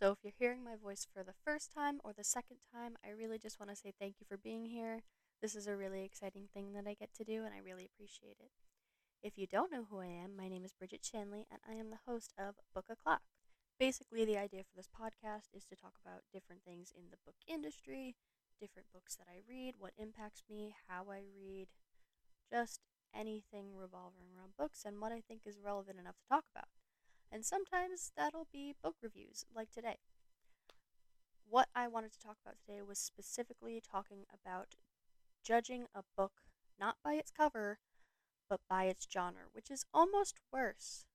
So, if you're hearing my voice for the first time or the second time, I really just want to say thank you for being here. This is a really exciting thing that I get to do, and I really appreciate it. If you don't know who I am, my name is Bridget Shanley, and I am the host of Book O'Clock. Basically, the idea for this podcast is to talk about different things in the book industry, different books that I read, what impacts me, how I read, just anything revolving around books, and what I think is relevant enough to talk about and sometimes that'll be book reviews, like today. What I wanted to talk about today was specifically talking about judging a book not by its cover, but by its genre, which is almost worse.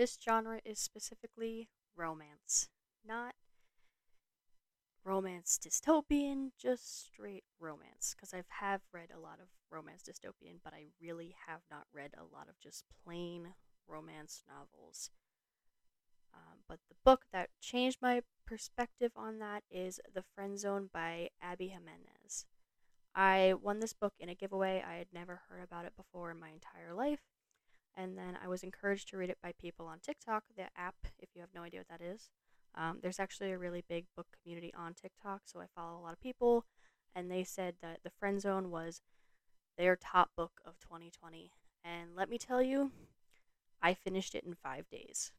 This genre is specifically romance. Not romance dystopian, just straight romance. Because I have read a lot of romance dystopian, but I really have not read a lot of just plain romance novels. Um, but the book that changed my perspective on that is The Friend Zone by Abby Jimenez. I won this book in a giveaway. I had never heard about it before in my entire life. And then I was encouraged to read it by people on TikTok, the app, if you have no idea what that is. Um, there's actually a really big book community on TikTok, so I follow a lot of people, and they said that The Friend Zone was their top book of 2020. And let me tell you, I finished it in five days.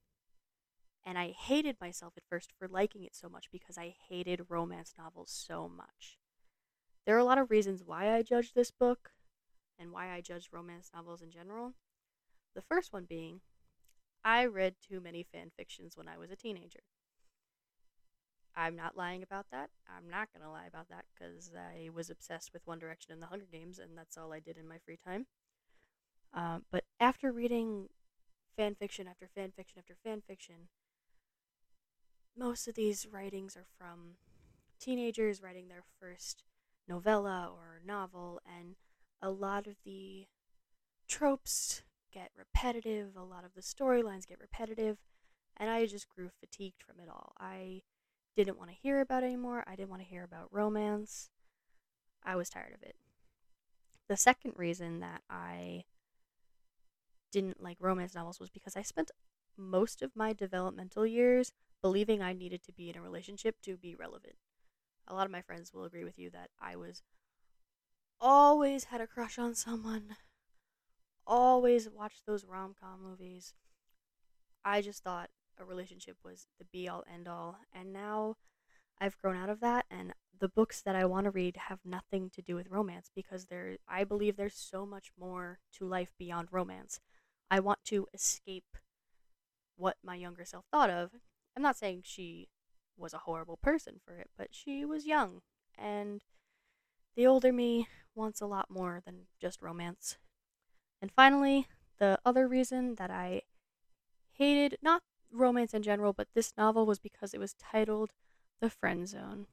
And I hated myself at first for liking it so much because I hated romance novels so much. There are a lot of reasons why I judge this book and why I judge romance novels in general. The first one being, I read too many fan fictions when I was a teenager. I'm not lying about that. I'm not going to lie about that because I was obsessed with One Direction and the Hunger Games, and that's all I did in my free time. Um, but after reading fan fiction after fan fiction after fan fiction, most of these writings are from teenagers writing their first novella or novel, and a lot of the tropes get repetitive, a lot of the storylines get repetitive, and I just grew fatigued from it all. I didn't want to hear about anymore. I didn't want to hear about romance. I was tired of it. The second reason that I didn't like romance novels was because I spent most of my developmental years believing I needed to be in a relationship to be relevant. A lot of my friends will agree with you that I was always had a crush on someone always watched those rom com movies. I just thought a relationship was the be all end all. And now I've grown out of that and the books that I want to read have nothing to do with romance because there I believe there's so much more to life beyond romance. I want to escape what my younger self thought of. I'm not saying she was a horrible person for it, but she was young and the older me wants a lot more than just romance. And finally, the other reason that I hated not romance in general, but this novel was because it was titled The Friend Zone.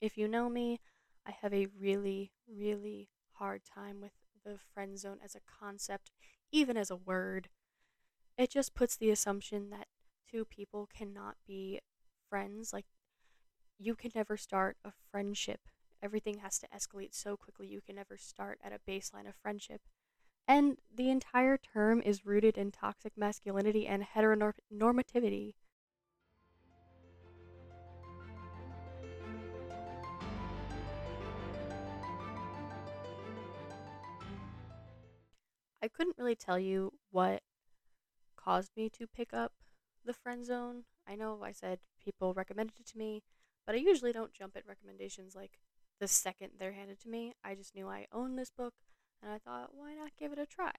If you know me, I have a really, really hard time with the friend zone as a concept, even as a word. It just puts the assumption that two people cannot be friends. Like, you can never start a friendship. Everything has to escalate so quickly. You can never start at a baseline of friendship. And the entire term is rooted in toxic masculinity and heteronormativity. I couldn't really tell you what caused me to pick up the friend zone. I know I said people recommended it to me, but I usually don't jump at recommendations like the second they're handed to me. I just knew I owned this book and I thought, why not give it a try?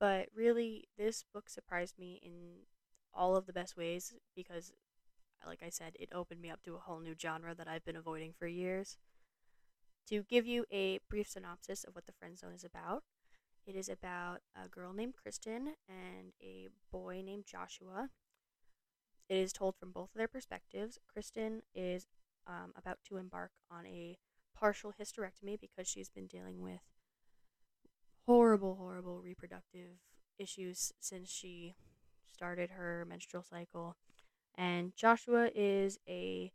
But really, this book surprised me in all of the best ways because, like I said, it opened me up to a whole new genre that I've been avoiding for years. To give you a brief synopsis of what the Friend Zone is about, it is about a girl named Kristen and a boy named Joshua. It is told from both of their perspectives. Kristen is um, about to embark on a partial hysterectomy because she's been dealing with horrible, horrible reproductive issues since she started her menstrual cycle. And Joshua is a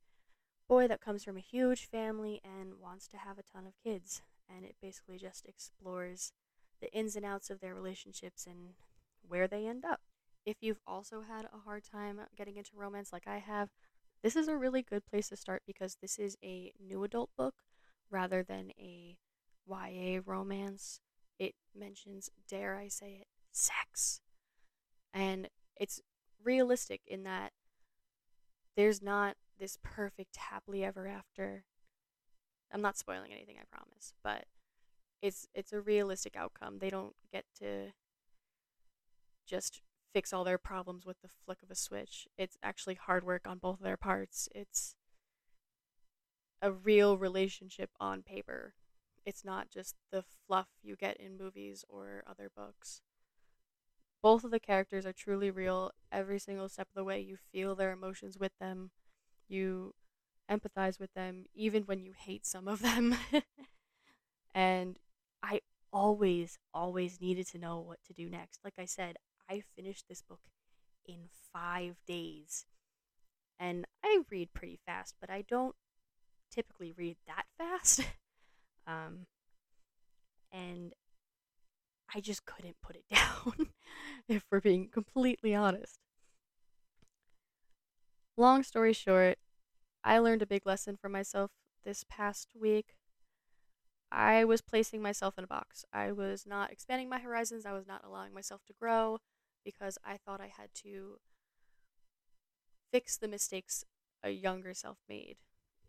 boy that comes from a huge family and wants to have a ton of kids. And it basically just explores the ins and outs of their relationships and where they end up. If you've also had a hard time getting into romance like I have, this is a really good place to start because this is a new adult book rather than a YA romance. It mentions, dare I say it, sex. And it's realistic in that there's not this perfect happily ever after. I'm not spoiling anything, I promise, but it's it's a realistic outcome. They don't get to just fix all their problems with the flick of a switch. It's actually hard work on both of their parts. It's a real relationship on paper. It's not just the fluff you get in movies or other books. Both of the characters are truly real. Every single step of the way, you feel their emotions with them. You empathize with them, even when you hate some of them. and I always, always needed to know what to do next. Like I said, I finished this book in five days. And I read pretty fast, but I don't typically read that fast. Um, and I just couldn't put it down, if we're being completely honest. Long story short, I learned a big lesson for myself this past week. I was placing myself in a box. I was not expanding my horizons. I was not allowing myself to grow because I thought I had to fix the mistakes a younger self made.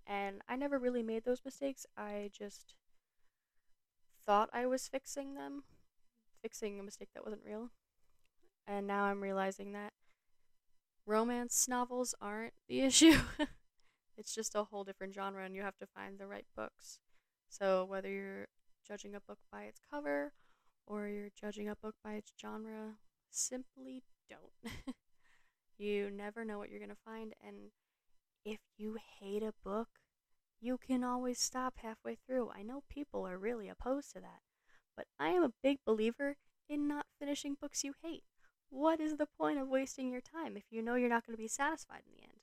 And I never really made those mistakes. I just thought I was fixing them, fixing a mistake that wasn't real. And now I'm realizing that romance novels aren't the issue. it's just a whole different genre, and you have to find the right books. So, whether you're judging a book by its cover or you're judging a book by its genre, simply don't. you never know what you're going to find, and if you hate a book, you can always stop halfway through. I know people are really opposed to that, but I am a big believer in not finishing books you hate. What is the point of wasting your time if you know you're not going to be satisfied in the end?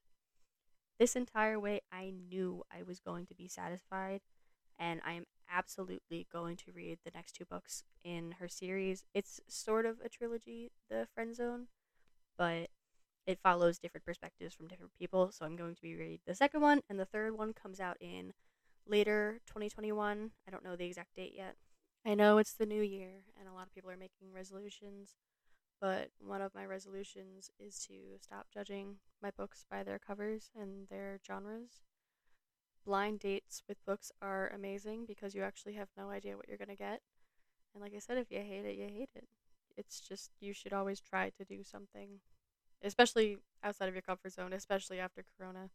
This entire way, I knew I was going to be satisfied, and I am absolutely going to read the next two books in her series. It's sort of a trilogy, The Friend Zone, but it follows different perspectives from different people. So I'm going to be reading the second one, and the third one comes out in later 2021. I don't know the exact date yet. I know it's the new year, and a lot of people are making resolutions, but one of my resolutions is to stop judging my books by their covers and their genres. Blind dates with books are amazing because you actually have no idea what you're going to get. And like I said, if you hate it, you hate it. It's just, you should always try to do something especially outside of your comfort zone, especially after Corona.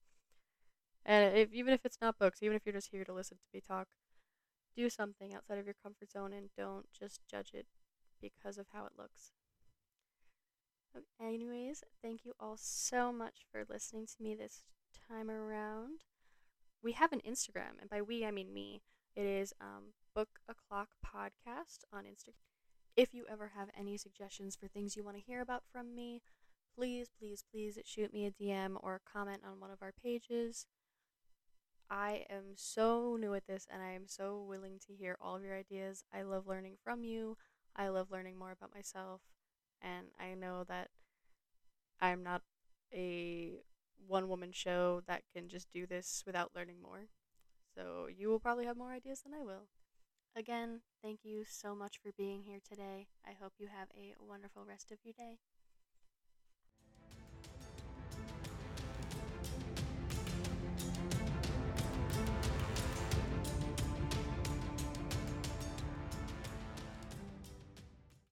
And if, even if it's not books, even if you're just here to listen to me talk, do something outside of your comfort zone and don't just judge it because of how it looks. Anyways, thank you all so much for listening to me this time around. We have an Instagram, and by we I mean me. It is um, Book O'clock Podcast on Instagram. If you ever have any suggestions for things you want to hear about from me, please, please, please shoot me a DM or comment on one of our pages. I am so new at this and I am so willing to hear all of your ideas. I love learning from you. I love learning more about myself. And I know that I'm not a one woman show that can just do this without learning more. So you will probably have more ideas than I will. Again, thank you so much for being here today. I hope you have a wonderful rest of your day.